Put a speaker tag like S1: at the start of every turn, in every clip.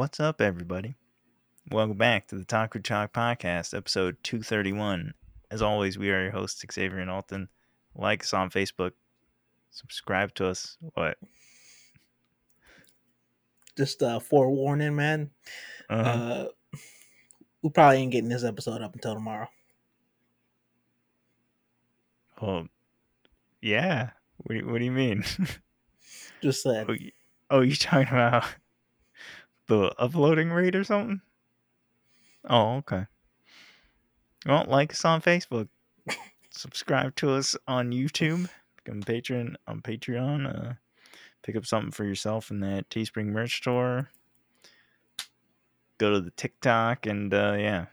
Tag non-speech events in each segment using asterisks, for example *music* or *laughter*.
S1: What's up, everybody? Welcome back to the Taco Chalk Podcast, episode 231. As always, we are your hosts, Xavier and Alton. Like us on Facebook, subscribe to us. What?
S2: Just uh, forewarning, man.
S1: Uh-huh.
S2: Uh, we probably ain't getting this episode up until tomorrow.
S1: well, yeah. What do you, what do you mean? *laughs*
S2: Just said.
S1: oh, oh, you talking about the uploading rate or something? Oh, okay. Well, like us on Facebook. Subscribe to us on YouTube. Become a patron on Patreon. Uh, pick up something for yourself in that Teespring merch store. Go to the TikTok and uh, yeah,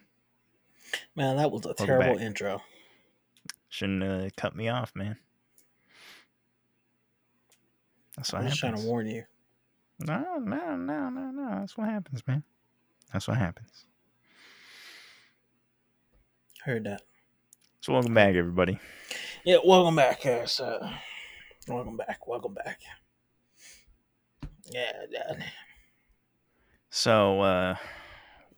S2: Man, that was a
S1: Welcome
S2: terrible
S1: back.
S2: intro.
S1: shouldn't uh, cut me off, man. That's what
S2: I'm trying to warn you.
S1: No, no, no, no, no. That's what happens, man. That's what happens.
S2: Heard that.
S1: So welcome back, everybody.
S2: Yeah, welcome back, guys. Uh, welcome back. Welcome back. Yeah, yeah.
S1: So uh,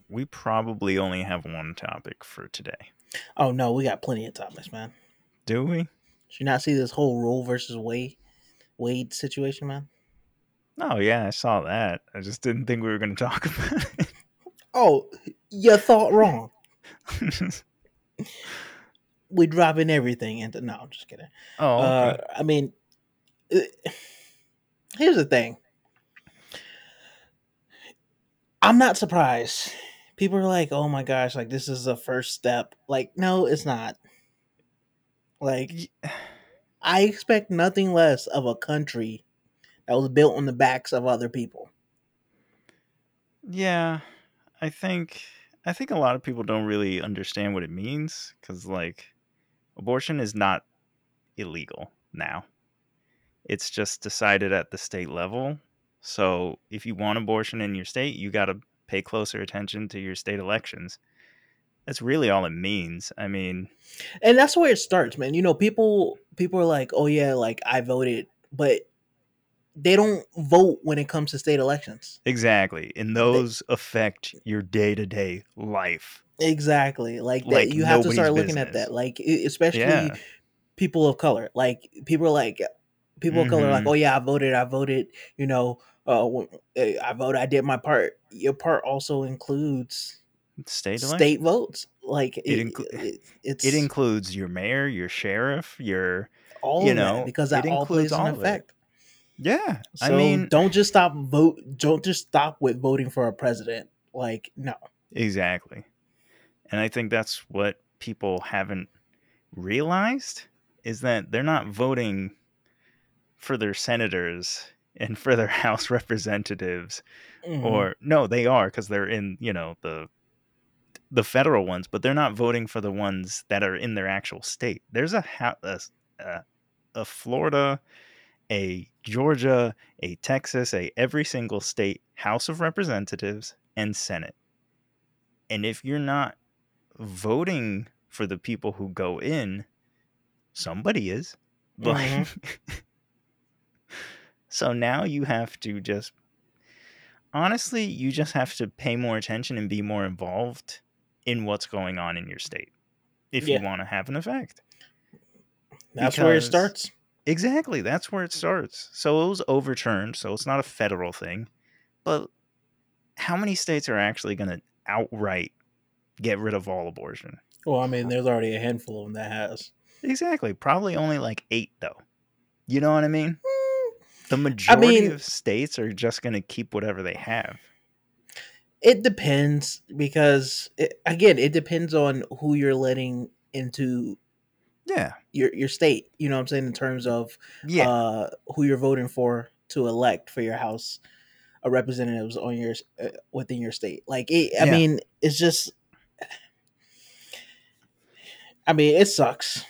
S1: we probably only have one topic for today.
S2: Oh no, we got plenty of topics, man.
S1: Do we?
S2: Should you not see this whole Roe versus Wade Wade situation, man?
S1: Oh yeah, I saw that. I just didn't think we were going *laughs* to talk about it.
S2: Oh, you thought wrong.
S1: it. *laughs*
S2: We dropping everything into no, I'm just kidding.
S1: oh,
S2: Uh. I mean, uh, here's the thing. I'm not surprised. People are like, "Oh my gosh, like this is the first step." Like, no, it's not. Like, *sighs* I expect nothing less of a country that was built on the backs of other people.
S1: yeah, I think I think a lot of people don't really understand what it means because like abortion is not illegal now. It's just decided at the state level. So if you want abortion in your state, you got to pay closer attention to your state elections. That's really all it means. I mean,
S2: And that's where it starts, man. You know, people people are like, "Oh yeah, like I voted," but they don't vote when it comes to state elections.
S1: exactly. And those affect your day to day life.
S2: Exactly. Like, that,
S1: Like
S2: you have to start looking at that. Like especially
S1: Yeah.
S2: people of color. Like people are like people of color are like. "Oh yeah, I voted. I voted, you know, uh eh, I voted. I did my part." Your part also includes
S1: State election.
S2: state votes. Like it, it- it's
S1: It includes your mayor, your sheriff, your
S2: all
S1: you
S2: of
S1: know,
S2: that because
S1: it
S2: that all
S1: includes
S2: plays
S1: all of it.
S2: effect.
S1: Yeah.
S2: So
S1: I mean,
S2: don't just stop vote. Don't just stop with voting for a president. Like no,
S1: Exactly. And I think that's what people haven't realized is that they're not voting for their senators and for their *laughs* House representatives
S2: Mhm.
S1: or no, they are because they're in, you know, the the federal ones, but they're not voting for the ones that are in their actual state. There's a ha- a Florida, a Georgia, a Texas, a every single state House of Representatives and Senate. And if you're not voting for the people who go in, somebody is. *laughs* Like, mm-hmm. so now you have to just honestly, you just have to pay more attention and be more involved in what's going on in your state if
S2: Yeah.
S1: you want to have an effect.
S2: that's where it starts.
S1: Exactly. That's where it mm. starts. So it was overturned. So it's not a federal thing. But how many states are actually going to outright get rid of all abortion?
S2: Well, I mean, there's already a handful of them that has.
S1: Exactly. Probably only like eight, though. You know what I mean? Mm. The majority
S2: mean-
S1: of states are just going to keep whatever they have.
S2: It depends because it, again, it depends on who you're letting into
S1: Yeah.
S2: your your state. You know what I'm saying in terms of
S1: Yeah.
S2: uh, who you're voting for to elect for your house of representatives on your uh, within your state. Like, it, I
S1: Yeah.
S2: mean, it's just. I mean, it sucks,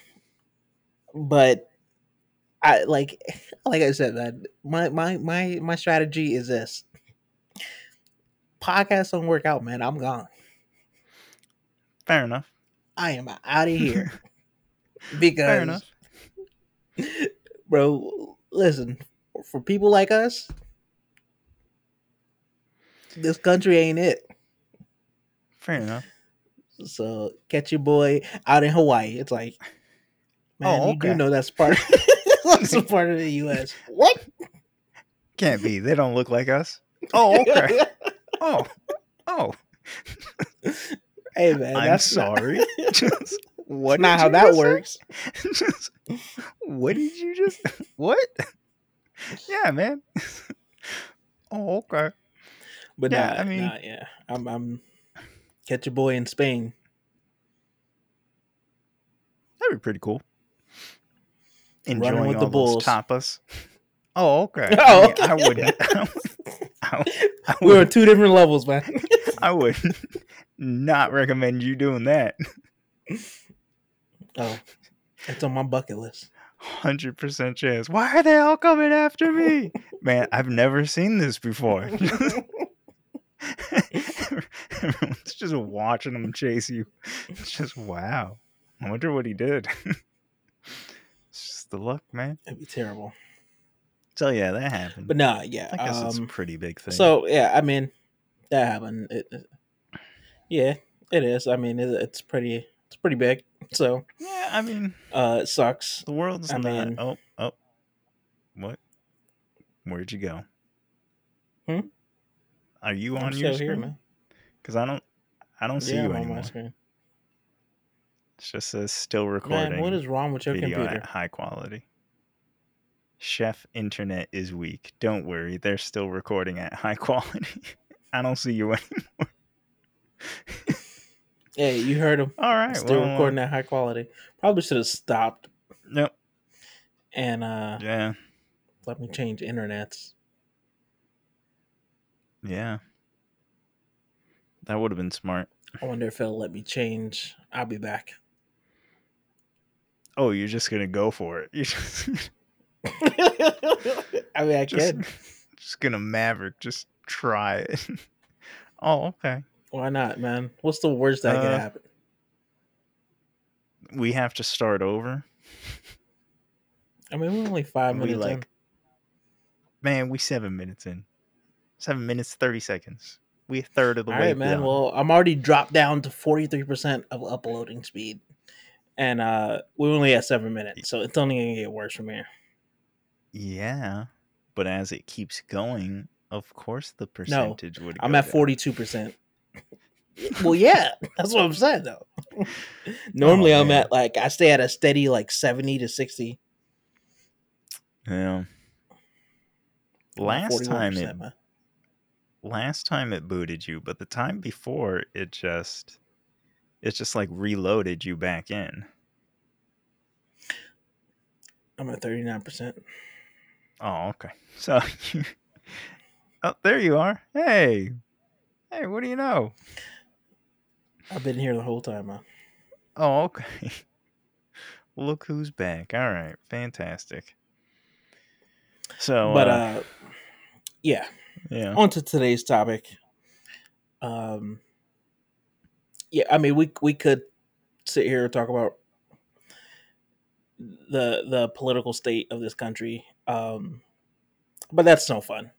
S2: but I like, *laughs* like I said, man. My my my my strategy is this: podcast don't work out, man. I'm gone.
S1: Fair enough.
S2: I am out of here *laughs* because, bro. Listen, for people like us, this country ain't it.
S1: Fair enough.
S2: So catch your boy out in Hawaii. It's like, oh, man,
S1: Oh,
S2: you do know that's part. *laughs* that's a part of the U.S. What?
S1: Can't be. They don't look like us. Oh, okay. *laughs* Oh, oh.
S2: hey man,
S1: I'm
S2: that's not-
S1: sorry. Just, *laughs* what?
S2: not how that works. *laughs*
S1: What did you just? *laughs* What? Yeah, man. *laughs* oh, okay.
S2: But
S1: Yeah,
S2: nah,
S1: I mean-
S2: nah, yeah, I'm, I'm catch your boy in Spain.
S1: That'd be pretty cool.
S2: Running
S1: Enjoying
S2: with
S1: all
S2: the bulls.
S1: tapas. Oh, okay.
S2: Oh,
S1: I, mean, I wouldn't. I, I
S2: We're on two different levels, man.
S1: I would not recommend you doing that.
S2: Oh, it's on my bucket list.
S1: Hundred percent chance. Why are they all coming after me? *laughs* Man, I've never seen this before. *laughs* Everyone's just watching him chase you. It's just wow. I wonder what he did. *laughs* it's just the luck, man.
S2: It'd be terrible.
S1: So yeah, that happened.
S2: But nah, yeah.
S1: I guess it's a
S2: um,
S1: pretty big thing.
S2: So yeah, I mean, that happened. It, it- yeah, it is. I mean, it, it's pretty. It's pretty big. *laughs* So
S1: yeah, I mean,
S2: uh, it sucks.
S1: the world's
S2: I
S1: not.
S2: mean-
S1: oh, oh, what? Where'd you go?
S2: Hmm?
S1: Are you
S2: I'm
S1: on your screen? Because I don't, I don't see
S2: yeah,
S1: you
S2: I'm on
S1: anymore.
S2: my screen.
S1: It just says still recording.
S2: Man, what is wrong with your computer?
S1: at high quality. Chef internet is weak. Don't worry, they're still recording at high *laughs* quality. I don't see you *laughs* anymore.
S2: Hey, you heard him.
S1: All right,
S2: Still
S1: well,
S2: recording at high quality. Probably should have stopped
S1: Yep.
S2: and uh
S1: Yeah.
S2: let me change internets.
S1: Yeah. That would have been smart.
S2: I wonder if it'll let me change. I'll be back.
S1: Oh, you're just gonna go for it. *laughs* Just, *laughs*
S2: I mean, I
S1: just,
S2: can. *laughs*
S1: just gonna maverick. Just try it. oh, okay.
S2: Why not, man? What's the worst that could
S1: Uh,
S2: happen?
S1: We have to start over.
S2: I mean, we're only five
S1: we
S2: minutes in.
S1: like, man, we seven minutes in. Seven minutes thirty seconds. We a third of the
S2: All
S1: way
S2: right, man.
S1: done.
S2: Well, I'm already dropped down to 43% of uploading speed. And uh we're only at seven minutes, so it's only gonna get worse from here.
S1: Yeah, but as it keeps going, of course the percentage would.
S2: I'm at
S1: down.
S2: 42%. Well, yeah, that's what I'm saying though. *laughs* Normally oh, I'm
S1: Oh,
S2: at like I stay at a steady like 70 to 60.
S1: Yeah. Last time it
S2: man.
S1: last time it booted you, but the time before it just it just like reloaded you back in.
S2: I'm at 39%.
S1: Oh, okay. *laughs* So *laughs* Oh, there you are. Hey. Hey, what do you know?
S2: I've been here the whole time, man.
S1: Oh, okay. *laughs* Look who's back. All right. Fantastic. So
S2: but
S1: uh,
S2: uh yeah,
S1: yeah.
S2: on to today's topic. Um, yeah, I mean, we we could sit here and talk about the the political state of this country, um, but that's no fun.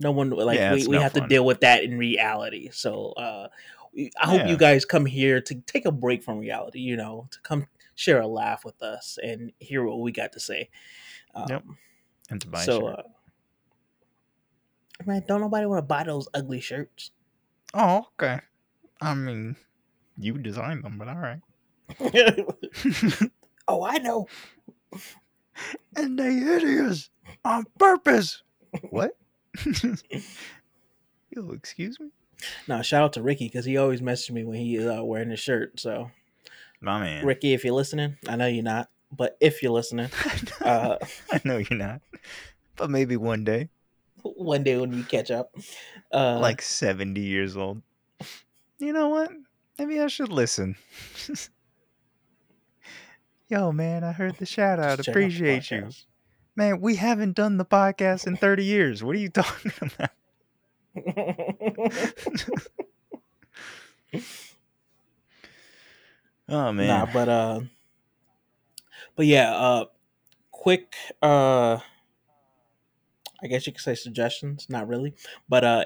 S2: No one like
S1: Yeah,
S2: we, we
S1: no
S2: have
S1: fun.
S2: to deal with that in reality. So uh, I hope
S1: Yeah.
S2: you guys come here to take a break from reality. You know, to come share a laugh with us and hear what we got to say. Um,
S1: Yep. And to buy
S2: so, uh, man, don't nobody want to buy those ugly shirts.
S1: Oh, okay. I mean, you designed them, but all right. *laughs* *laughs*
S2: oh, I know.
S1: and they hideous on purpose. *laughs* What? *laughs* Yo, excuse me?
S2: No, shout out to Ricky because he always messages me when he is uh, wearing his shirt. So,
S1: My man.
S2: Ricky, if you're listening, I know you're not, but if you're listening, *laughs* uh, *laughs*
S1: I know you're not. But maybe one day,
S2: one day when we catch up, uh,
S1: like 70 years old. You know what? Maybe I should listen. Yo, man, I heard the shout out.
S2: just check out the
S1: Appreciate you.
S2: podcast.
S1: Man, we haven't done the podcast in 30 years. What are you *laughs* talking about? *laughs* Oh, man.
S2: Nah, but uh, but yeah, uh, quick, uh, I guess you could say suggestions. Not really, but uh,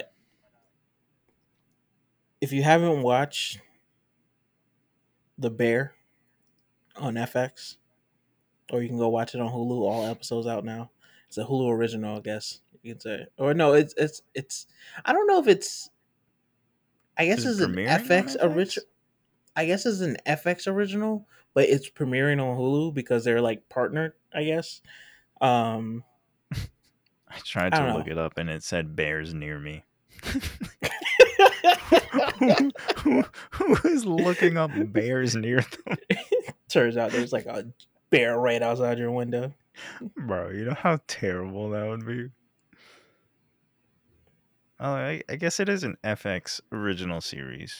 S2: if you haven't watched The Bear on FX, or you can go watch it on Hulu. All episodes out now. It's a Hulu original, I guess you can say. Or no, it's it's it's. I don't know if it's. I guess it's an FX
S1: FX?
S2: original. I guess it's an FX original, but it's premiering on Hulu because they're like partnered. I guess. Um,
S1: I tried to
S2: don't
S1: look
S2: know.
S1: it up and it said bears near me. *laughs* who, who, who is looking up bears near them? *laughs*
S2: Turns out there's like a bear right outside your window.
S1: Bro, you know how terrible that would be? Oh, I, I guess it is an FX original series.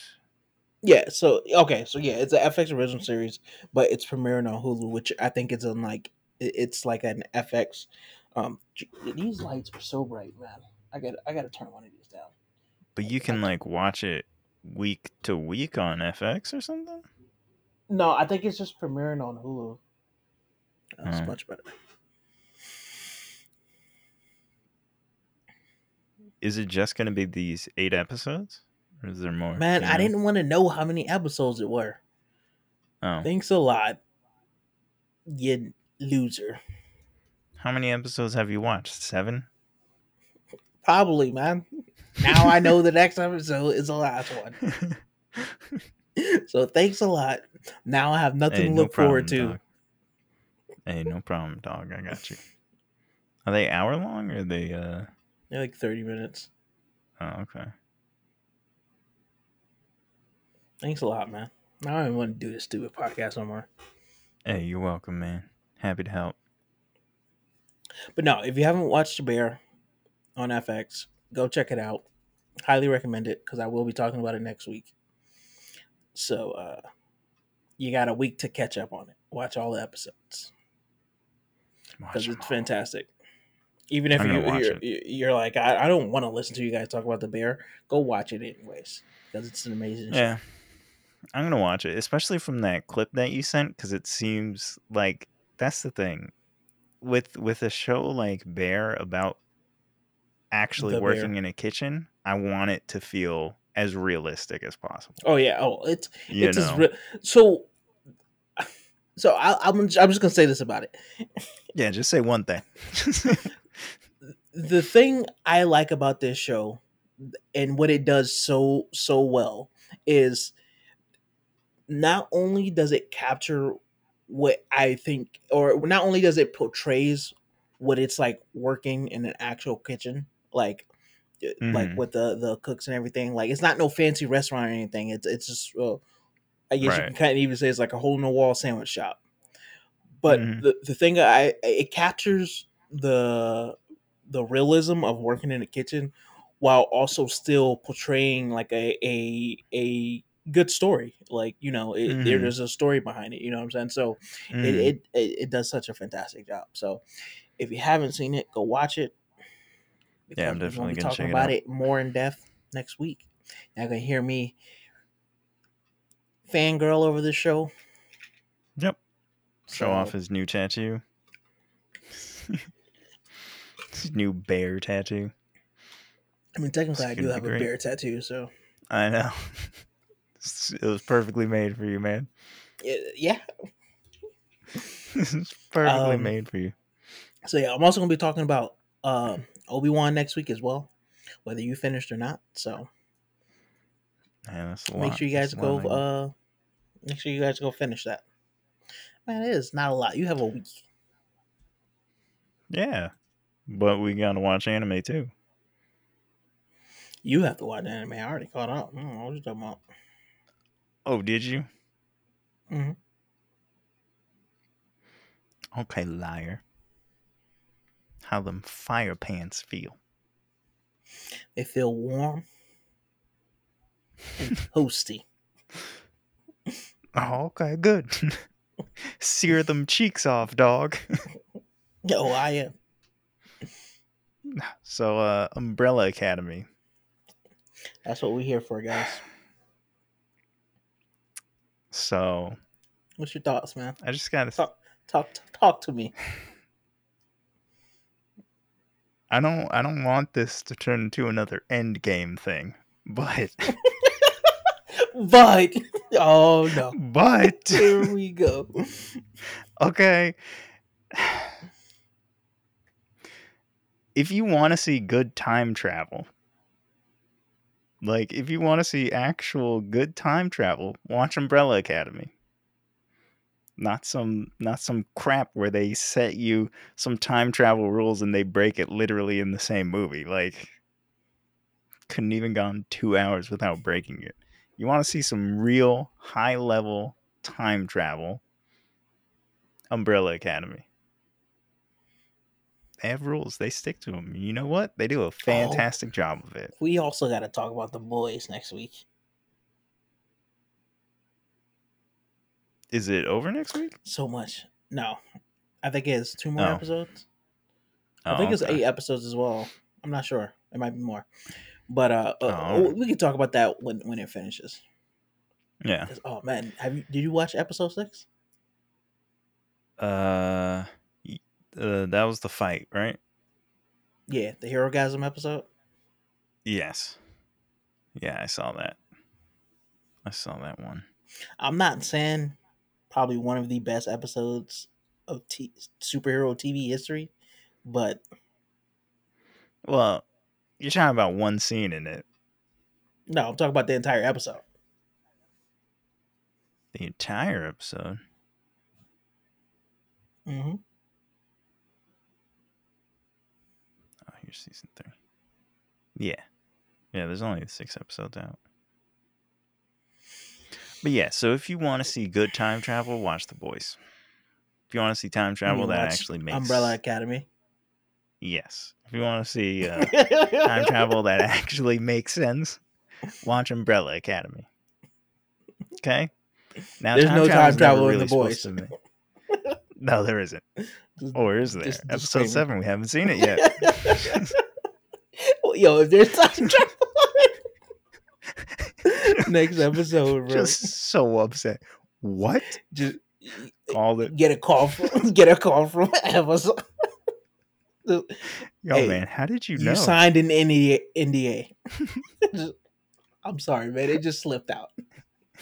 S2: Yeah, so okay, so yeah, it's an FX original series, but it's premiering on Hulu, which I think is on like it's like an FX. Um, these lights are so bright, man. I got I got to turn one of these down.
S1: But you can like watch it week to week on FX or something?
S2: No, I think it's just premiering on Hulu. That's much better.
S1: Is it just going to be these eight episodes? Or is there more?
S2: Man, I
S1: you know?
S2: didn't want to know how many episodes it were.
S1: Oh.
S2: Thanks a lot, you loser.
S1: How many episodes have you watched? Seven?
S2: Probably, man. Now I know the next episode is the last one. *laughs* So thanks a lot. Now I have nothing
S1: hey,
S2: to
S1: no
S2: look
S1: problem,
S2: forward to.
S1: dog. Hey, no problem, dog. I got you. Are they hour long or are they uh
S2: They're like 30 minutes.
S1: oh okay.
S2: Thanks a lot, man. I don't even want to do this stupid podcast no more.
S1: Hey, you're welcome, man. Happy to help.
S2: But no, if you haven't watched The Bear on FX, go check it out. Highly recommend it because I will be talking about it next week. So uh you got a week to catch up on it. Watch all the episodes because it's fantastic. Even if you, you're, you're like, I, I don't want to listen to you guys talk about the bear, go watch it anyways because it's an amazing show.
S1: Yeah. I'm gonna watch it, especially from that clip that you sent, because it seems like that's the thing. With with a show like Bear about actually
S2: The Bear.
S1: working in a kitchen, I want it to feel as realistic as possible.
S2: Oh yeah. Oh, it's
S1: You
S2: it's as re- so. So I, I'm I'm just gonna say this about it.
S1: yeah, just say one thing.
S2: The thing I like about this show, and what it does so so well, is not only does it capture what I think, or not only does it portrays what it's like working in an actual kitchen, like like
S1: Mhm.
S2: with the the cooks and everything. Like it's not no fancy restaurant or anything. It's it's just uh, I guess you can kind of even say it's like a hole in the wall sandwich shop. But
S1: Mhm.
S2: the the thing I it captures the the realism of working in a kitchen while also still portraying like a a a good story. Like you know, it,
S1: Mhm.
S2: there's a story behind it. You know what I'm saying? So it,
S1: Mhm.
S2: it it it does such a fantastic job. So if you haven't seen it, go watch it.
S1: Yeah, I'm definitely
S2: be
S1: gonna
S2: talking
S1: check it
S2: about it more in depth next week. You're gonna hear me fangirl over the show.
S1: Yep. Show
S2: So,
S1: off his new tattoo. *laughs* his new bear tattoo.
S2: I mean, technically, I do have
S1: be
S2: a bear tattoo. So
S1: I know. *laughs* it was perfectly made for you, man.
S2: yeah. *laughs*
S1: it's perfectly
S2: Um,
S1: made for you.
S2: So yeah, I'm also gonna be talking about um, Obi Wan next week as well, whether you finished or not. So
S1: Man, that's a
S2: make sure you guys
S1: That's
S2: go. Uh, make sure you guys go finish that. Man, it is not a lot. You have a week.
S1: yeah, but we gotta watch anime too.
S2: You have to watch anime. I already caught up. I don't know what you talking about.
S1: Oh, did you?
S2: Mhm.
S1: Okay, liar. How them fire pants feel?
S2: They feel warm and toasty.
S1: Oh, okay, good. Sear them cheeks off, dog. *laughs*
S2: Oh, I am.
S1: so, uh, Umbrella Academy.
S2: That's what we're here for, guys.
S1: So,
S2: What's your thoughts, man?
S1: I just gotta.
S2: Talk, talk, talk to me.
S1: I don't. I don't want this to turn into another end game thing, but *laughs*
S2: but *laughs* oh no,
S1: But *laughs*
S2: here we go. *laughs*
S1: okay. *sighs* If you want to see good time travel, like if you want to see actual good time travel, watch Umbrella Academy. Not some not some crap where they set you some time travel rules and they break it literally in the same movie. Like couldn't even gone 2 hours without breaking it. You want to see some real high level time travel? Umbrella Academy. They have rules. They stick to them. You know what? They do a oh, fantastic job of it.
S2: We also got to talk about the boys next week.
S1: Is it over next week?
S2: So much. No, I think it's two more
S1: Oh.
S2: episodes. I
S1: Oh,
S2: think it's
S1: okay.
S2: eight episodes as well. I'm not sure. It might be more. But uh, uh,
S1: Oh.
S2: we can talk about that when when it finishes.
S1: Yeah.
S2: Oh man, have you did you watch episode six?
S1: Uh, uh, that was the fight, right?
S2: Yeah, the hero gasm episode.
S1: Yes. Yeah, I saw that. I saw that one.
S2: I'm not saying probably one of the best episodes of t- superhero TV history, but
S1: Well, you're talking about one scene in it.
S2: no, I'm talking about the entire episode.
S1: The entire episode.
S2: hmm
S1: Oh, here's season three. Yeah. Yeah, there's only six episodes out. But yeah, so if you want to see good time travel, watch The Boys. If you want to see time travel that actually makes
S2: Umbrella Academy.
S1: Yes. If you want to see uh, time *laughs* travel that actually makes sense, watch Umbrella Academy. Okay. Now
S2: There's no time travel
S1: never
S2: in The
S1: be- *laughs* No, there isn't. *laughs* Or is there?
S2: Just-
S1: Episode seven. We haven't seen it yet.
S2: Yo, if there's time travel, next episode, bro,
S1: Just so upset. What?
S2: just
S1: Called it.
S2: get a call from get a call from Amazon.
S1: Yo,
S2: Hey,
S1: man, how did you,
S2: You
S1: know?
S2: You signed an NDA. NDA. *laughs* *laughs* I'm sorry, man. It just slipped out.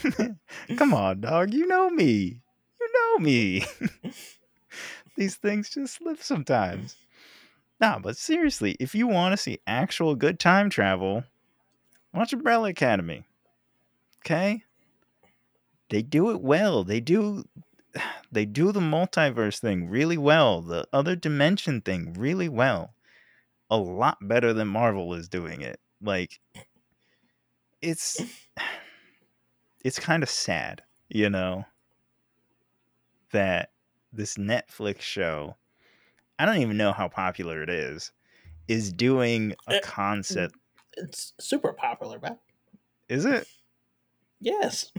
S2: *laughs*
S1: Come on, dog. You know me. You know me. These things just slip sometimes. Nah, but seriously, if you want to see actual good time travel, watch Umbrella Academy. Okay? They do it well. They do *sighs* they do the multiverse thing really well. The other dimension thing really well. A lot better than Marvel is doing it. Like it's *laughs* it's kind of sad, you know, that this Netflix show, I don't even know how popular it is, is doing a
S2: Uh,
S1: concept.
S2: It's super popular, man.
S1: Is it?
S2: Yes.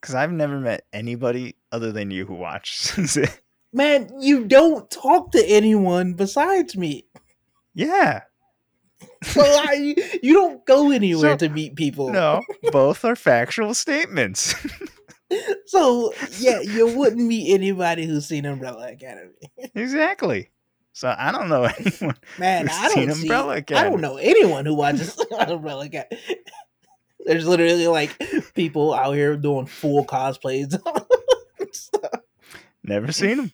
S1: Because I've never met anybody other than you who watches *laughs* it.
S2: Man, you don't talk to anyone besides me.
S1: Yeah.
S2: So *laughs* I, you don't go anywhere
S1: So-
S2: to meet people.
S1: No, both are factual statements. *laughs*
S2: So yeah, you wouldn't meet anybody who's seen Umbrella Academy.
S1: exactly. So I don't know anyone.
S2: Man,
S1: Who's
S2: I don't see.
S1: Umbrella
S2: I don't know anyone who watches Umbrella Academy. There's literally like people out here doing full cosplays. *laughs*
S1: Never seen them.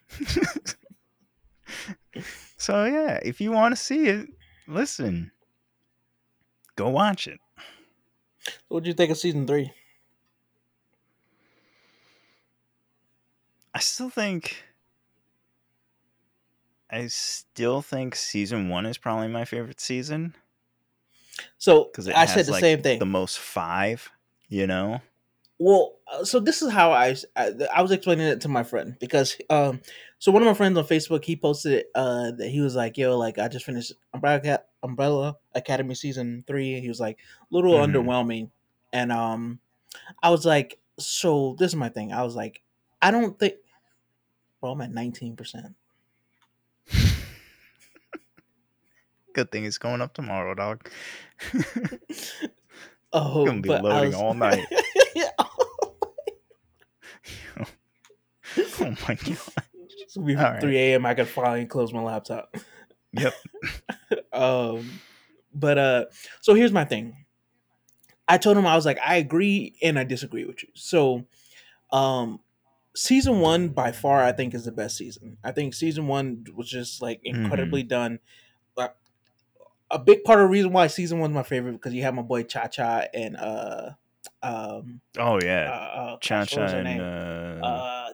S1: *laughs* so yeah, if you want to see it, listen. Go watch it.
S2: What'd you think of season three?
S1: I still think I still think season 1 is probably my favorite season
S2: So I said the
S1: like,
S2: same thing.
S1: the most 5, you know.
S2: Well, uh, so this is how I, I I was explaining it to my friend because um so one of my friends on Facebook he posted uh that he was like yo like I just finished Umbrella Umbrella Academy season 3 and he was like a little
S1: Mhm.
S2: underwhelming and um I was like so this is my thing I was like I don't think well I'm at 19%.
S1: Good thing it's going up tomorrow, dog. *laughs*
S2: Oh,
S1: Gonna be loading
S2: was-
S1: all night. *laughs* oh my *laughs* god.
S2: It's gonna be
S1: All right.
S2: 3 a.m. I could finally close my laptop.
S1: Yep.
S2: um, but uh, so here's my thing. I told him I was like, I agree and I disagree with you. So, um, season one by far I think is the best season. I think season one was just like
S1: hmm
S2: incredibly done. Uh, a big part of the reason why season one's my favorite because you have my boy Cha Cha and uh, um,
S1: Oh
S2: uh,
S1: yeah,
S2: uh,
S1: Cha
S2: gosh, what
S1: Cha and uh,
S2: Uh,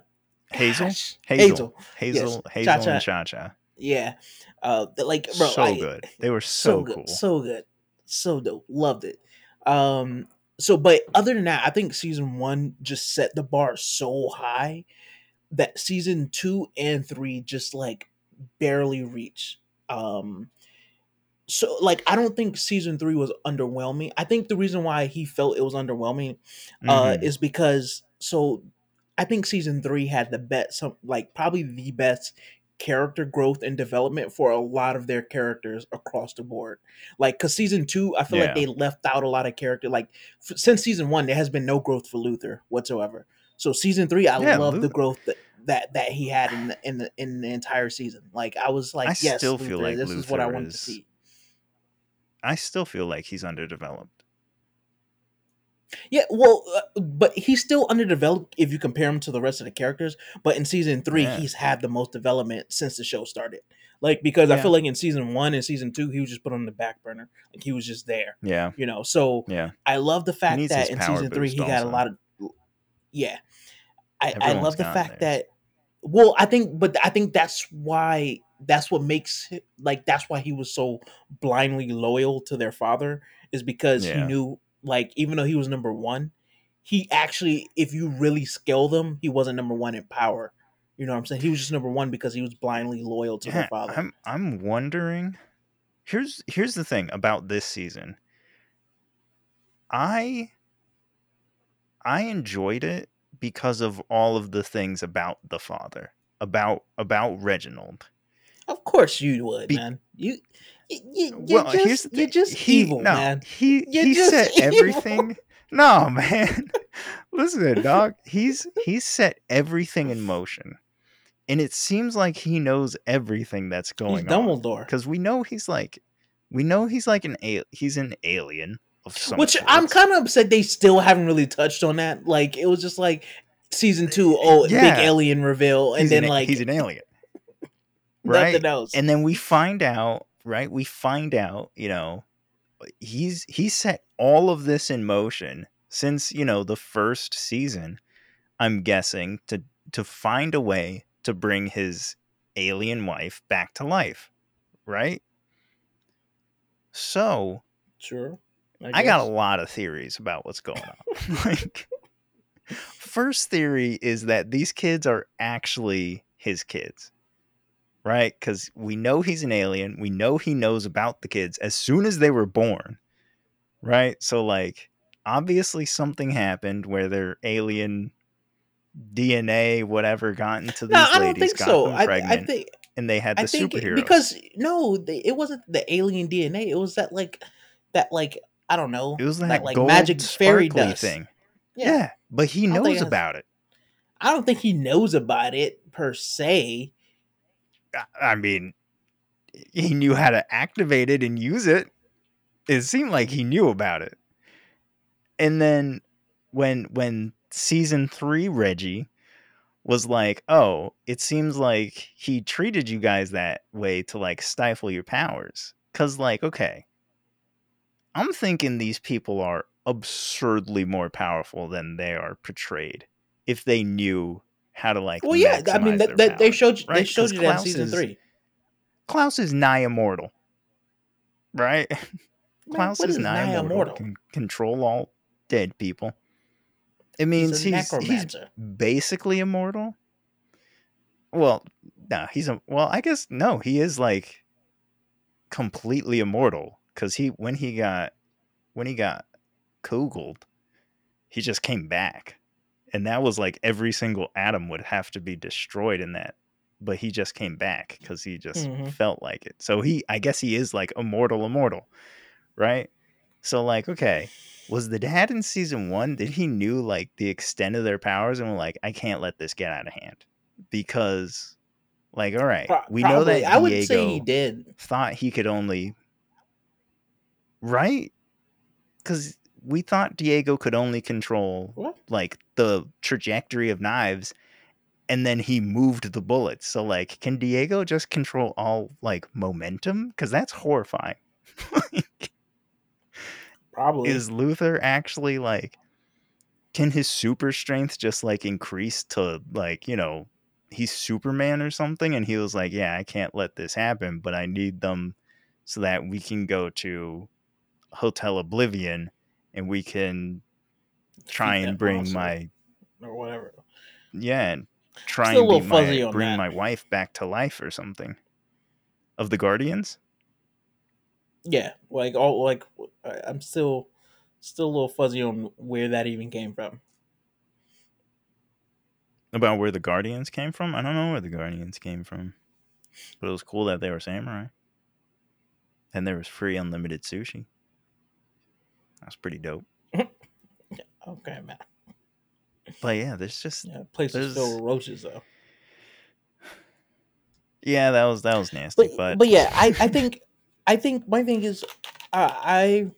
S1: Hazel,
S2: gosh,
S1: Hazel,
S2: Hazel. Yes,
S1: Hazel,
S2: Cha
S1: Hazel, and
S2: Cha.
S1: Cha Cha.
S2: Yeah, uh, like bro,
S1: So
S2: I
S1: good. They were
S2: so
S1: so
S2: good,
S1: cool.
S2: so good, so dope. Loved it. Um, so, but other than that, I think season one just set the bar so high that season two and three just like barely reach. Um, so like I don't think season three was underwhelming. I think the reason why he felt it was underwhelming uh
S1: hmm
S2: is because so I think season three had the best some like probably the best character growth and development for a lot of their characters across the board. Like cause season two, I feel like they left out a lot of character like f- since season one, there has been no growth for Luther whatsoever. So season three, I
S1: yeah.
S2: love the growth that that that he had in the in the in the entire season. Like I was
S1: I
S2: like, yes,
S1: still feel
S2: Luther,
S1: like
S2: this is what I
S1: Luther
S2: wanted to see.
S1: I still feel like he's underdeveloped.
S2: Yeah, well, uh, but he's still underdeveloped if you compare him to the rest of the characters. But in season three,
S1: Yeah,
S2: he's had the most development since the show started. Like because I feel like in season one and season two, he was just put on the back burner. Like he was just there,
S1: yeah,
S2: you know. So
S1: yeah.
S2: I love the fact that in season three he got a lot of yeah. I I love the fact
S1: theirs.
S2: that well, I think, but I think that's why that's what makes like that's why he was so blindly loyal to their father is because he knew like even though he was number one, he actually if you really scale them, he wasn't number one in power. You know what I'm saying? He was just number one because he was blindly loyal to their father.
S1: I'm I'm wondering. Here's here's the thing about this season. I I enjoyed it because of all of the things about the father, about about Reginald.
S2: Of course you would,
S1: Be,
S2: man. You you, you you're
S1: well, here's
S2: just
S1: the
S2: you're just
S1: He
S2: evil,
S1: no,
S2: man.
S1: he
S2: You're
S1: he set *laughs*
S2: evil.
S1: everything. No, *laughs* man. Listen, dog. He's he's set everything in motion. And it seems like he knows everything that's
S2: He's
S1: going on
S2: Dumbledore.
S1: cuz we know he's like we know he's like an a- he's an alien of some
S2: Which I'm kind of upset they still haven't really touched on that. Like it was just like season two, oh big alien reveal, and
S1: he's
S2: then
S1: an he's
S2: like
S1: an alien. Right?
S2: nothing else.
S1: And then we find out, right? We find out, you know, he's he set all of this in motion since, you know, the first season, I'm guessing, to to find a way to bring his alien wife back to life, right? So,
S2: Sure, I
S1: I got a lot of theories about what's going on. *laughs* *laughs* like first theory is that these kids are actually his kids right? Because we know he's an alien. We know he knows about the kids as soon as they were born, right? So, like, obviously something happened where their alien DNA, whatever, got into these
S2: No,
S1: these
S2: I don't
S1: ladies,
S2: think
S1: got
S2: so.
S1: them
S2: I I
S1: pregnant,
S2: think
S1: and they had
S2: I
S1: the
S2: think
S1: superheroes.
S2: because no, they, it wasn't the alien DNA. It was that like that like I don't know
S1: it was
S2: that
S1: that
S2: like
S1: gold
S2: magic fairy dust.
S1: thing.
S2: Yeah,
S1: Yeah, but he
S2: I
S1: knows about it.
S2: I don't think he knows about it per se.
S1: I- mean, he knew how to activate it and use it. It seemed like he knew about it. And then when when season 3 Reggie was like, "Oh, it seems like he treated you guys that way to like stifle your powers." Cuz like, okay, I'm thinking these people are absurdly more powerful than they are portrayed if they knew how to like
S2: Well, yeah, I mean that, that they showed you, they
S1: right?
S2: showed you that in season
S1: is
S2: three.
S1: Klaus is nigh immortal, right? *laughs*
S2: Man,
S1: Klaus is
S2: is
S1: nigh
S2: nigh
S1: immortal,
S2: immortal?
S1: can control all dead people. It means
S2: He's
S1: he's he's basically immortal. Well, no, he's a well, I guess no, he is like completely immortal cuz he when he got when he got koogled, he just came back. And that was like every single atom would have to be destroyed in that. But he just came back cuz he just
S2: Mhm.
S1: felt like it. So he I guess he is like immortal immortal, right? So like okay, was the dad in season 1 did he knew like the extent of their powers and were like I can't let this get out of hand because like all right,
S2: Pro-
S1: we know that
S2: I would say he did.
S1: thought he could only right? Cuz we thought Diego could only control
S2: What?
S1: like the trajectory of knives and then he moved the bullets. So like can Diego just control all like momentum cuz that's horrifying. *laughs* like,
S2: Probably.
S1: is Luther actually like can his super strength just like increase to like, you know, he's Superman or something and he was like, "Yeah, I can't let this happen, but I need them so that we can go to Hotel Oblivion and we can try and bring
S2: monster
S1: my
S2: or whatever.
S1: yeah, and try
S2: Still
S1: and my bring
S2: that.
S1: my wife back to life or something." Of the Guardians?
S2: Yeah, like all like I'm still still a little fuzzy on where that even came from.
S1: About where the Guardians came from? I don't know where the Guardians came from. But it was cool that they were samurai. And there was free unlimited sushi. That's pretty dope. *laughs*
S2: Okay, man.
S1: But yeah, there's just
S2: Yeah, place is
S1: There's-
S2: filled with roaches though.
S1: yeah, that was that was nasty.
S2: But
S1: But
S2: but, yeah, I I think I think my thing is uh, I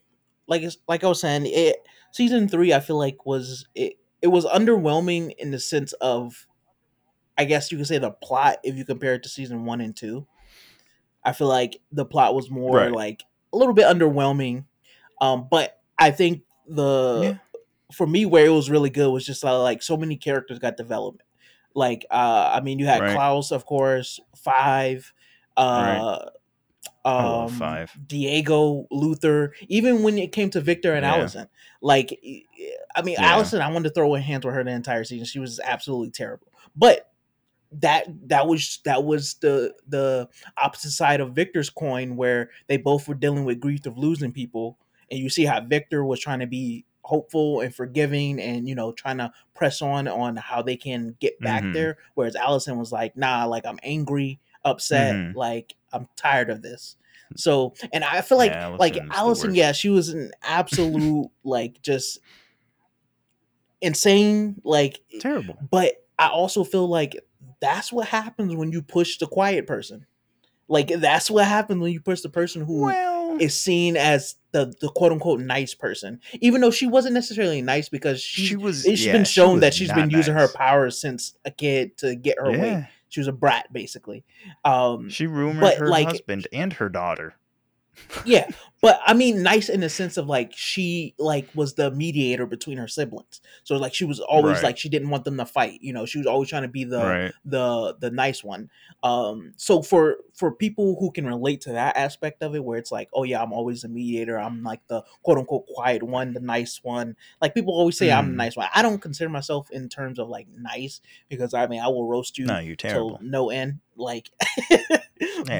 S2: like it's like I was saying it season three I feel like was it it was underwhelming in the sense of I guess you could say the plot if you compare it to season one and two. I feel like the plot was more
S1: Right.
S2: like a little bit underwhelming. Um, but I think the
S1: Yeah.
S2: for me where it was really good was just uh, like so many characters got development. Like uh, I mean, you had
S1: Right.
S2: Klaus, of course, Five, uh,
S1: love
S2: um,
S1: Five.
S2: Diego, Luther. Even when it came to Victor and
S1: Yeah.
S2: Allison, like I mean,
S1: Yeah.
S2: Allison, I wanted to throw a hands with her the entire season. She was absolutely terrible, but that that was that was the the opposite side of Victor's coin where they both were dealing with grief of losing people and you see how Victor was trying to be hopeful and forgiving and you know trying to press on on how they can get back
S1: Mhm.
S2: there whereas Allison was like nah like I'm angry upset
S1: Mhm.
S2: like I'm tired of this so and I feel like
S1: Yeah,
S2: like Allison yeah she was an absolute *laughs* like just insane like
S1: Terrible.
S2: but I also feel like that's what happens when you push the quiet person. Like that's what happens when you push the person who is seen as the the quote unquote nice person, even though she wasn't necessarily nice because she.
S1: she was.
S2: it's
S1: yeah,
S2: been shown
S1: was
S2: that she's been using her powers since a kid to get her way. She was a brat, basically. Um,
S1: she rumored her
S2: like-
S1: husband and her daughter.
S2: Yeah but i mean nice in the sense of like she like was the mediator between her siblings so like she was always
S1: Right.
S2: like she didn't want them to fight you know she was always trying to be the
S1: right.
S2: the the nice one um so for for people who can relate to that aspect of it where it's like oh yeah i'm always the mediator i'm like the quote unquote quiet one the nice one like people always say i'm the
S1: Mm.
S2: nice one i don't consider myself in terms of like nice because i mean i will roast you
S1: No, you're terrible.
S2: no end like *laughs*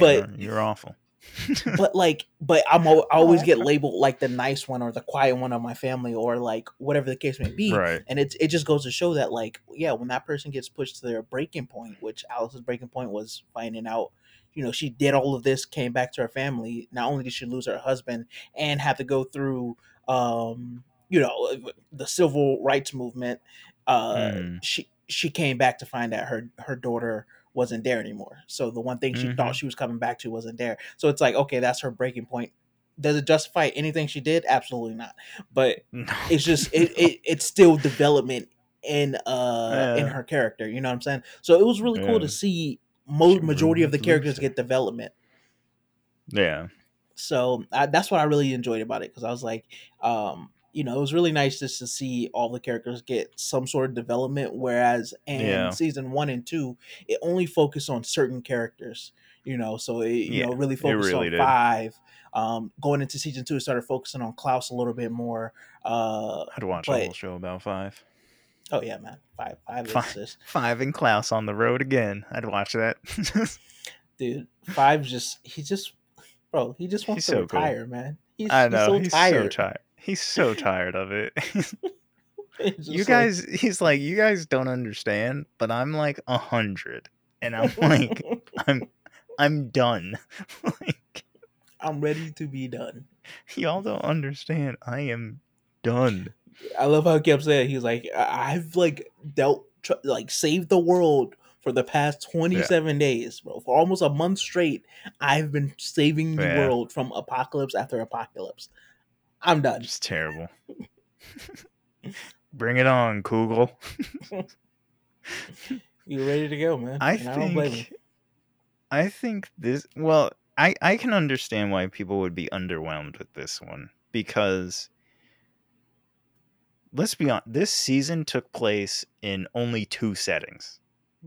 S2: but
S1: you're, you're awful. *laughs*
S2: but like but i'm I always get labeled like the nice one or the quiet one of my family or like whatever the case may be
S1: right.
S2: and it, it just goes to show that like yeah when that person gets pushed to their breaking point which alice's breaking point was finding out you know she did all of this came back to her family not only did she lose her husband and have to go through um you know the civil rights movement uh
S1: Mm.
S2: she she came back to find out her her daughter wasn't there anymore. So the one thing she
S1: Mhm.
S2: thought she was coming back to wasn't there. So it's like okay that's her breaking point. Does it justify anything she did? Absolutely not. But
S1: No.
S2: it's just it, it *laughs* it's still development in uh in her character you know what i'm saying? So it was really cool
S1: Yeah.
S2: to see mo-
S1: She
S2: majority of the characters get development.
S1: Yeah.
S2: so I, that's what i really enjoyed about it because i was like um you know it was really nice just to see all the characters get some sort of development whereas in
S1: Yeah.
S2: season one and two it only focused on certain characters you know so it you
S1: Yeah,
S2: know really focused
S1: really
S2: on
S1: did.
S2: five um going into season two it started focusing on klaus a little bit more uh
S1: I'd watch
S2: but-
S1: a whole show about five.
S2: Oh yeah, man. Five five is just
S1: Five and Klaus on the road again. I'd watch that. *laughs*
S2: dude. five just he just bro, he just wants
S1: He's
S2: to
S1: so cool.
S2: retire, man. He's,
S1: I
S2: he's
S1: know.
S2: so
S1: he's
S2: tired.
S1: so tired. He's so tired of it. *laughs* *laughs* You
S2: like-
S1: guys, he's like, you guys don't understand, but I'm like a hundred, and I'm like, *laughs* I'm, I'm done. like,
S2: I'm ready to be done.
S1: y'all don't understand. I am done.
S2: I love how he kept saying he's like I've like dealt tr- like saved the world for the past 27 days, bro. For almost a month straight, I've been saving the
S1: Yeah.
S2: world from apocalypse after apocalypse. I'm done.
S1: Just terrible. *laughs* Bring it on, Google. *laughs*
S2: You ready to go, man?
S1: I
S2: And I
S1: think I think this well, I I can understand why people would be underwhelmed with this one because let's be honest, this season took place in only two settings.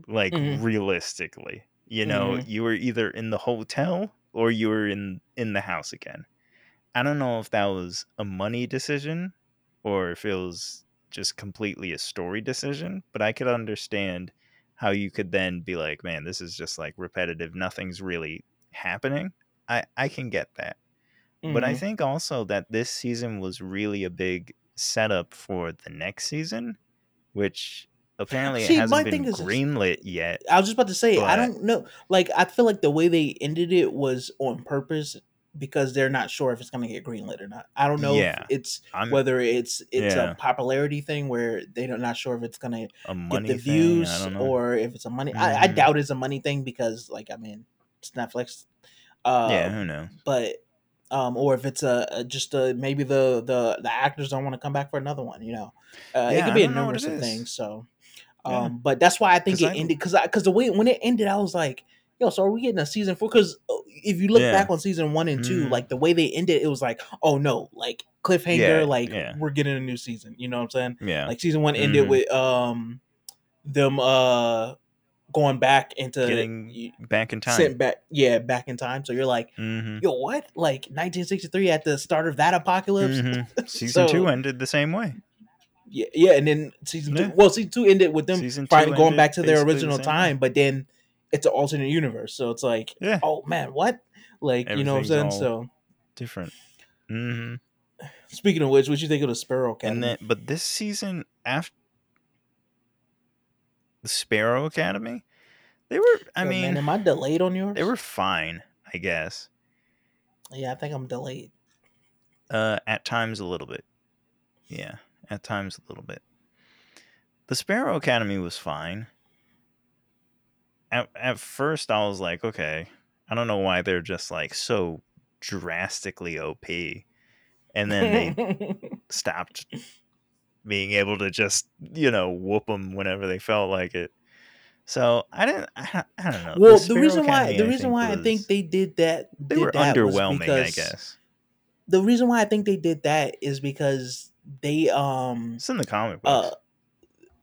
S1: Like
S2: Mhm.
S1: realistically. You know,
S2: Mhm.
S1: you were either in the hotel or you were in in the house again. I don't know if that was a money decision or if it was just completely a story decision, but I could understand how you could then be like, man, this is just like repetitive. Nothing's really happening. I, I can get that. But I
S2: Mhm.
S1: think also that this season was really a big setup for the next season, which apparently
S2: See,
S1: it hasn't been
S2: is
S1: greenlit yet.
S2: I was just about to say, I don't know. Like, I feel like the way they ended it was on purpose because they're not sure if it's going to get greenlit or not. I don't know
S1: yeah,
S2: if it's
S1: I'm
S2: whether it's it's
S1: yeah,
S2: a popularity thing where they're not sure if it's going to get the
S1: thing.
S2: Views or if it's a money. I, I
S1: hmm
S2: doubt it's a money thing because, like, I mean, it's Netflix.
S1: Yeah,
S2: Um,
S1: who knows?
S2: but um, or if it's a, a just a maybe the the the actors don't want to come back for another one. You know, uh, it could be a
S1: don't know what it
S2: numerous of things. So.
S1: Yeah,
S2: Um, but that's why I think it
S1: I
S2: ended because because the way when it ended, I was like, yo, so are we getting a season four? Because if you look
S1: yeah,
S2: back on season one and two,
S1: hmm
S2: like the way they ended, it was like, oh no, like cliffhanger,
S1: yeah,
S2: like
S1: yeah,
S2: we're getting a new season. You know what I'm saying?
S1: yeah.
S2: Like season one ended
S1: hmm
S2: with um them uh going back into
S1: Getting back in time.
S2: sent back yeah back in time. So you're like,
S1: hmm
S2: yo, what? Like 1963 at the start of that apocalypse.
S1: hmm *laughs* Season two ended the same way.
S2: yeah, yeah, and then season two. Well, season two ended with them finally going
S1: ended
S2: back to their
S1: basically the
S2: original
S1: way.
S2: time, but then it's an alternate universe. So it's like,
S1: Yeah,
S2: oh man, what? Like, you know what I'm saying? So
S1: different. Mm-hmm.
S2: speaking of which, what you think of the Sparrow
S1: And
S2: Academy?
S1: then, but this season after the Sparrow Academy, they were. I
S2: Yo, man,
S1: mean,
S2: am I delayed on yours?
S1: they were fine, I guess.
S2: Yeah, I think I'm delayed.
S1: Uh, at times a little bit. Yeah, at times a little bit. The Sparrow Academy was fine. At at first, I was like, okay, I don't know why they're just like so drastically OP, and then they *laughs* stopped being able to just you know whoop them whenever they felt like it. So I didn't. I, I don't know.
S2: well,
S1: The
S2: the reason why the
S1: I
S2: reason why I think they did that
S1: they were
S2: did that was
S1: underwhelming. I guess
S2: the reason why I think they did that is because they um
S1: it's in the comic
S2: uh
S1: books.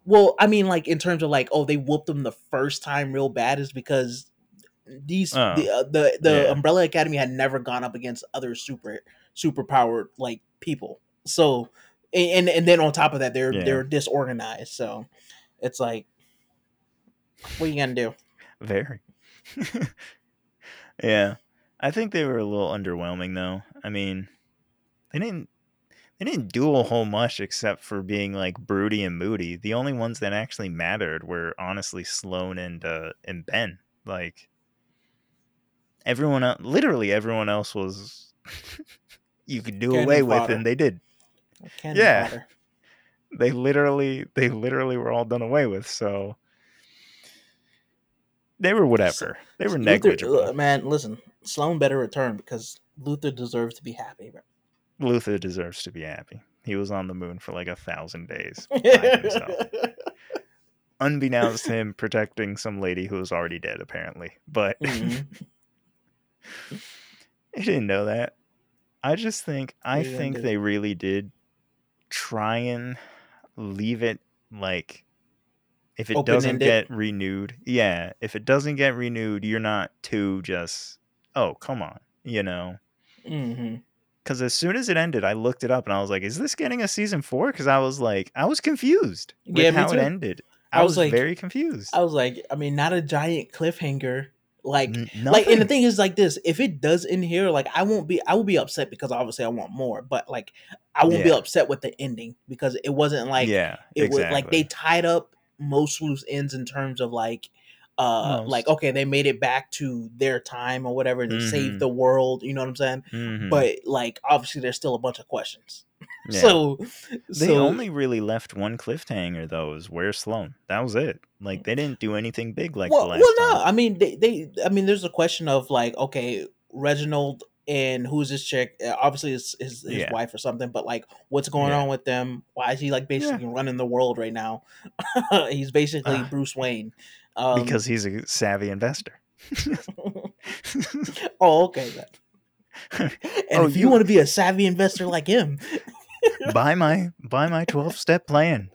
S2: Well I mean like in terms of like oh they whooped them the first time real bad is because these
S1: Oh
S2: the uh, the the
S1: yeah,
S2: Umbrella Academy had never gone up against other super super powered like people. So and and then on top of that they're
S1: yeah,
S2: they're disorganized. So it's like what are you gonna do?
S1: very. *laughs* yeah, I think they were a little underwhelming though. I mean, they didn't they didn't do a whole much except for being like broody and moody. The only ones that actually mattered were honestly Sloane and uh and Ben. Like everyone else, literally everyone else was you could do away
S2: Cannon
S1: with
S2: fodder.
S1: and they did.
S2: Cannon
S1: Yeah,
S2: fodder.
S1: they literally they literally were all done away with. So they were whatever. They were
S2: Luther,
S1: negligible.
S2: uh, man, listen, Sloane better return because Luther deserves to be happy. bro.
S1: Luther deserves to be happy. He was on the moon for like a thousand days by himself. *laughs* Unbeknownst to him, protecting some lady who was already dead, apparently. But *laughs*
S2: Mhm.
S1: he didn't know that. I just think I
S2: What are you gonna
S1: think they really did try and leave it like if it
S2: Open
S1: doesn't
S2: ended.
S1: get renewed, yeah, if it doesn't get renewed, you're not too just oh, come on, you know.
S2: hmm
S1: Cuz as soon as it ended, I looked it up and I was like, is this getting a season 4? Cuz I was like I was confused with
S2: Yeah,
S1: how it ended.
S2: I
S1: I
S2: was
S1: was
S2: like,
S1: very confused.
S2: I was like, I mean, not a giant cliffhanger. Like,
S1: N-
S2: like, and the thing is, like this: if it does end here, like, I won't be, I will be upset because obviously I want more. But like, I won't be upset with the ending because it wasn't like
S1: Yeah,
S2: it was like they tied up most loose ends in terms of like uh like okay they made it back to their time or whatever and they saved
S1: Mhm.
S2: the world you know what i'm saying
S1: Mhm.
S2: but like obviously there's still a bunch of questions *laughs*
S1: Yeah.
S2: so
S1: They
S2: so
S1: only really left one cliffhanger though, is where Sloane. That was it. Like they didn't do anything big like the last
S2: well no
S1: time.
S2: i mean they, they i mean there's a question of like okay reginald and who's this chick? Uh, Obviously, it's his his
S1: Yeah.
S2: wife or something. But like, what's going
S1: Yeah.
S2: on with them? Why is he like
S1: Yeah.
S2: basically running the world right now? *laughs* He's basically
S1: Ah.
S2: Bruce Wayne. Um,
S1: because he's a savvy investor. *laughs*
S2: oh, okay. then. *laughs* And
S1: Oh,
S2: if you,
S1: you-
S2: want to be a savvy investor like him, *laughs*
S1: buy my buy my 12 step plan.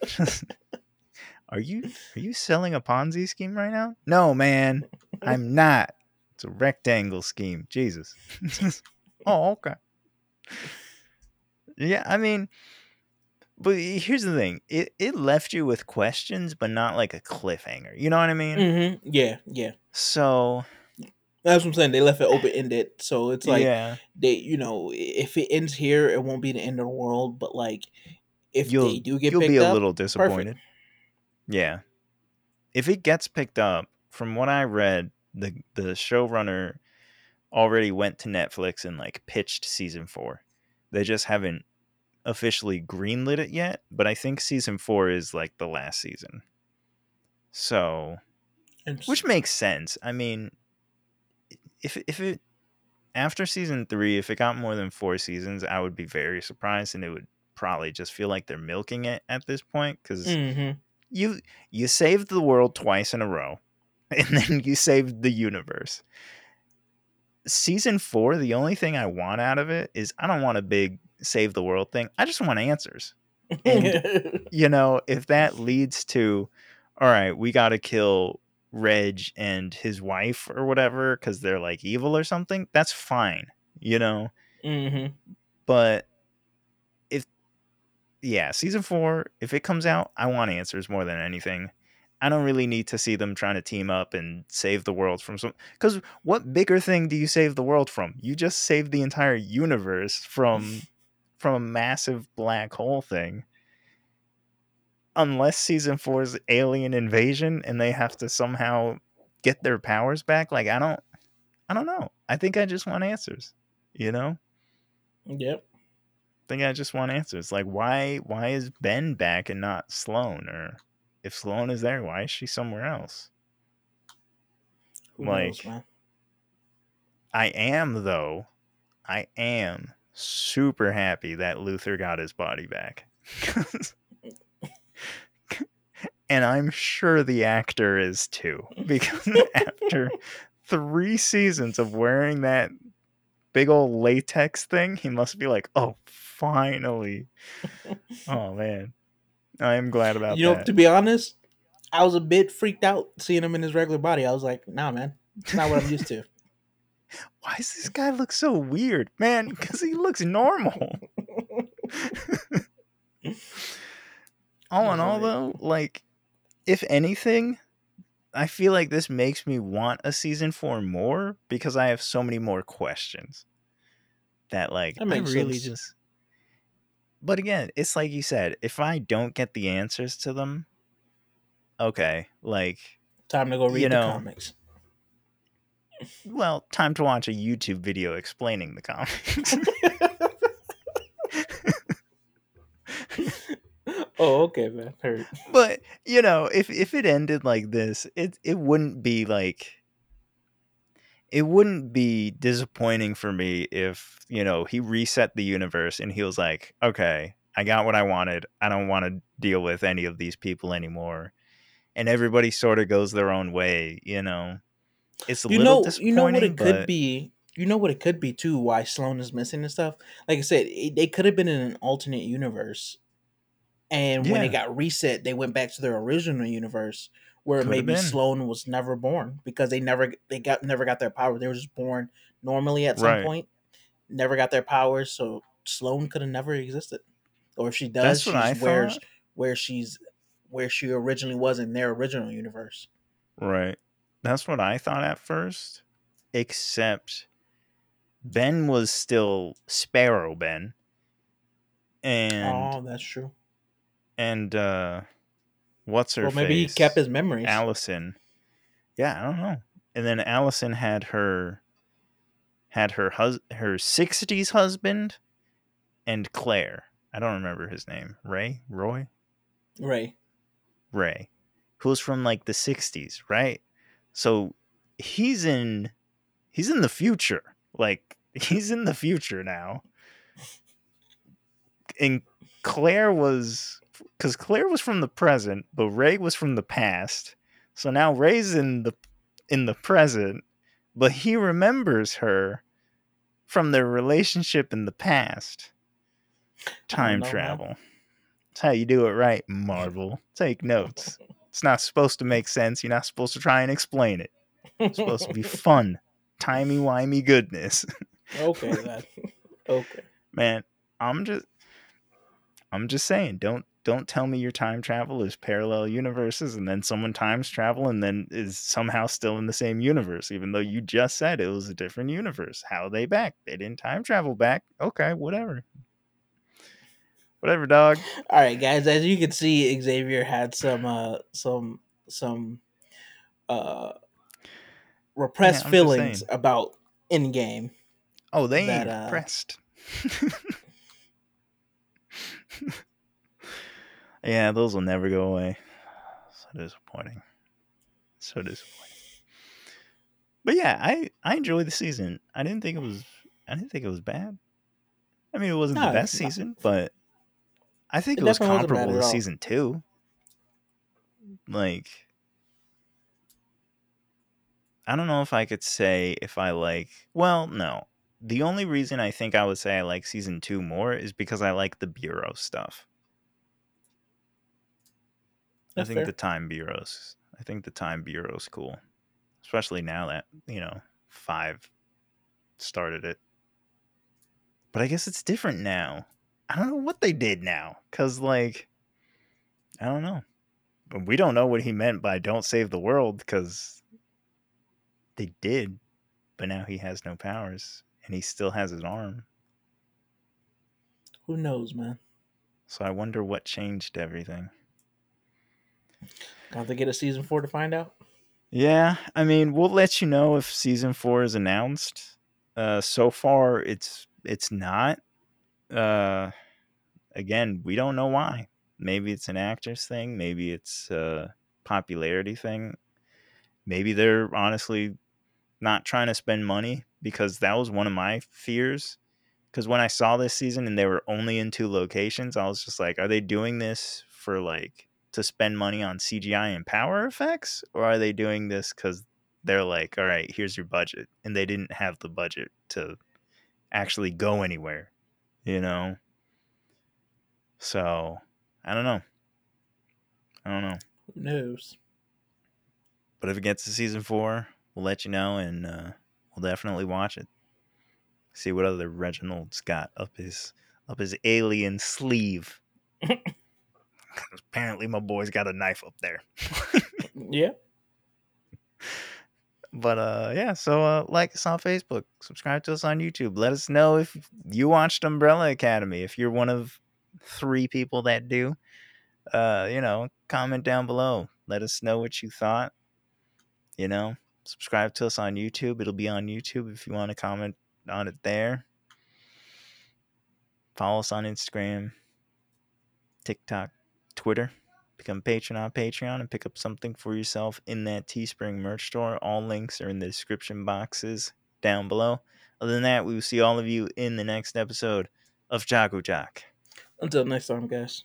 S1: are you are you selling a Ponzi scheme right now? No, man. I'm not. It's a rectangle scheme. Jesus. oh, okay. Yeah, I mean but here's the thing. It it left you with questions but not like a cliffhanger. You know what I mean?
S2: Mhm. yeah, yeah.
S1: So,
S2: That's what I'm saying. They left it open ended, so it's like
S1: yeah.
S2: they, you know, if it ends here, it won't be the end of the world. But like, if
S1: You'll
S2: they do get picked up, you'll
S1: be a
S2: up,
S1: little disappointed. Yeah. If it gets picked up, from what I read, the the showrunner already went to Netflix and like pitched season 4. They just haven't officially greenlit it yet, but I think season 4 is like the last season. So, which makes sense. I mean, if if it after season 3, if it got more than 4 seasons, I would be very surprised and it would probably just feel like they're milking it at this point cuz
S2: Mhm.
S1: you you saved the world twice in a row *laughs* and then you saved the universe season four the only thing i want out of it is i don't want a big save the world thing i just want answers. And- *laughs* you know if that leads to all right we gotta kill reg and his wife or whatever because they're like evil or something that's fine you know?
S2: Mhm.
S1: but if yeah season four if it comes out i want answers more than anything i don't really need to see them trying to team up and save the world from some because what bigger thing do you save the world from you just saved the entire universe from *laughs* from a massive black hole thing unless season four is alien invasion and they have to somehow get their powers back like i don't i don't know i think i just want answers you know
S2: Yep.
S1: I think I just want answers. Like why why is Ben back and not Sloane? Or if Sloane is there, why is she somewhere else?
S2: Who knows,
S1: Like-
S2: man?
S1: I am though. I am super happy that Luther got his body back. *laughs* and I'm sure the actor is too. Because *laughs* after three seasons of wearing that big old latex thing, he must be like, oh, finally. *laughs* oh, man. I am glad about that.
S2: You know,
S1: that.
S2: to be honest, I was a bit freaked out seeing him in his regular body. I was like, nah, man, it's not what I'm used to. *laughs* *laughs*
S1: Why does this guy look so weird? Man, because he looks normal. *laughs* all in all, though, like, if anything, I feel like this makes me want a season four more because I have so many more questions that, like,
S2: That
S1: I really
S2: sense.
S1: just. But again, it's like you said, if I don't get the answers to them, okay, like,
S2: Time to go read
S1: You
S2: the comics.
S1: well, time to watch a YouTube video explaining the comics. *laughs*
S2: oh, okay, man. Heard.
S1: but you know if if it ended like this it it wouldn't be like it wouldn't be disappointing for me if you know he reset the universe and he was like okay i got what i wanted i don't want to deal with any of these people anymore and everybody sort of goes their own way you know it's a
S2: You
S1: little
S2: know,
S1: disappointing
S2: you know what it could be. You know what it could be too. Why Sloane is missing and stuff. Like I said, it, they could have been in an alternate universe, and when
S1: Yeah.
S2: it got reset, they went back to their original universe where
S1: Could
S2: maybe
S1: been.
S2: Sloane was never born because they never they got never got their power. They were just born normally at some
S1: Right.
S2: point, never got their powers, so Sloane could have never existed. Or if she does, she's where where she's where she originally was in their original universe.
S1: Right. That's what I thought at first. Except Ben was still Sparrow Ben. And
S2: oh, that's true.
S1: and uh what's her
S2: Well, maybe he kept his memories.
S1: Allison. Yeah, I don't know. And then Allison had her had her hus- her 60s husband and Claire. I don't remember his name. Ray? Roy?
S2: Ray.
S1: Ray, who's from like the 60s, right? So he's in he's in the future. Like *laughs* He's in the future now. And Claire was because Claire was from the present, but Ray was from the past. So now Ray's in the in the present, but he remembers her from their relationship in the past. Time
S2: know, man.
S1: travel. That's how you do it right, Marvel. Take notes. It's not supposed to make sense. You're not supposed to try and explain it. It's supposed to be *laughs* fun, timey wimey goodness.
S2: okay. *laughs* *laughs* Okay.
S1: Man, I'm just I'm just saying, don't don't tell me your time travel is parallel universes and then someone times travel and then is somehow still in the same universe, even though you just said it was a different universe. How are they back? They didn't time travel back. Okay, whatever. Whatever, dog.
S2: All right, guys. As you can see, Xavier had some uh some some uh repressed
S1: I'm
S2: feelings about Endgame
S1: Oh, they
S2: That,
S1: ain't
S2: uh,
S1: pressed. *laughs* *laughs* yeah, those will never go away. So disappointing. So disappointing. But yeah, I I enjoyed the season. I didn't think it was I didn't think it was bad. I mean, it wasn't
S2: No,
S1: the best season, but I think
S2: It
S1: it, was
S2: definitely wasn't bad
S1: comparable to season two. Like, I don't know if I could say if I like. Well, no. The only reason I think I would say I like season two more is because I like the bureau stuff.
S2: That's
S1: I think
S2: fair.
S1: the time bureaus. I think the time bureau's cool, especially now that you know five started it. But I guess it's different now. I don't know what they did now, cause like, I don't know. But we don't know what he meant by "don't save the world" because they did, but now he has no powers and he still has his arm.
S2: Who knows, man?
S1: So I wonder what changed everything.
S2: Gonna have to get a season four to find out.
S1: Yeah, I mean, we'll let you know if season four is announced. Uh, so far, it's it's not. Uh, again, we don't know why. Maybe it's an actors thing. Maybe it's a popularity thing. Maybe they're honestly not trying to spend money because that was one of my fears. Because when I saw this season and they were only in two locations, I was just like, are they doing this for like to spend money on CGI and power effects? Or are they doing this because they're like, all right, here's your budget? And they didn't have the budget to actually go anywhere, you know? So I don't know. I don't know.
S2: Who knows?
S1: But if it gets to season four, we'll let you know and uh, we'll definitely watch it. See what other Reginald's got up his up his alien sleeve. *laughs* Apparently my boy's got a knife up there. *laughs*
S2: Yeah. *laughs*
S1: But uh yeah, so uh like us on Facebook, subscribe to us on YouTube. Let us know if you watched Umbrella Academy. If you're one of three people that do, uh, you know, comment down below. Let us know what you thought. You know, subscribe to us on YouTube. It'll be on YouTube if you want to comment on it there. Follow us on Instagram, TikTok, Twitter. Become a patron on Patreon and pick up something for yourself in that Teespring merch store. All links are in the description boxes down below. Other than that, we will see all of you in the next episode of Jago Jock.
S2: Until next time, guys.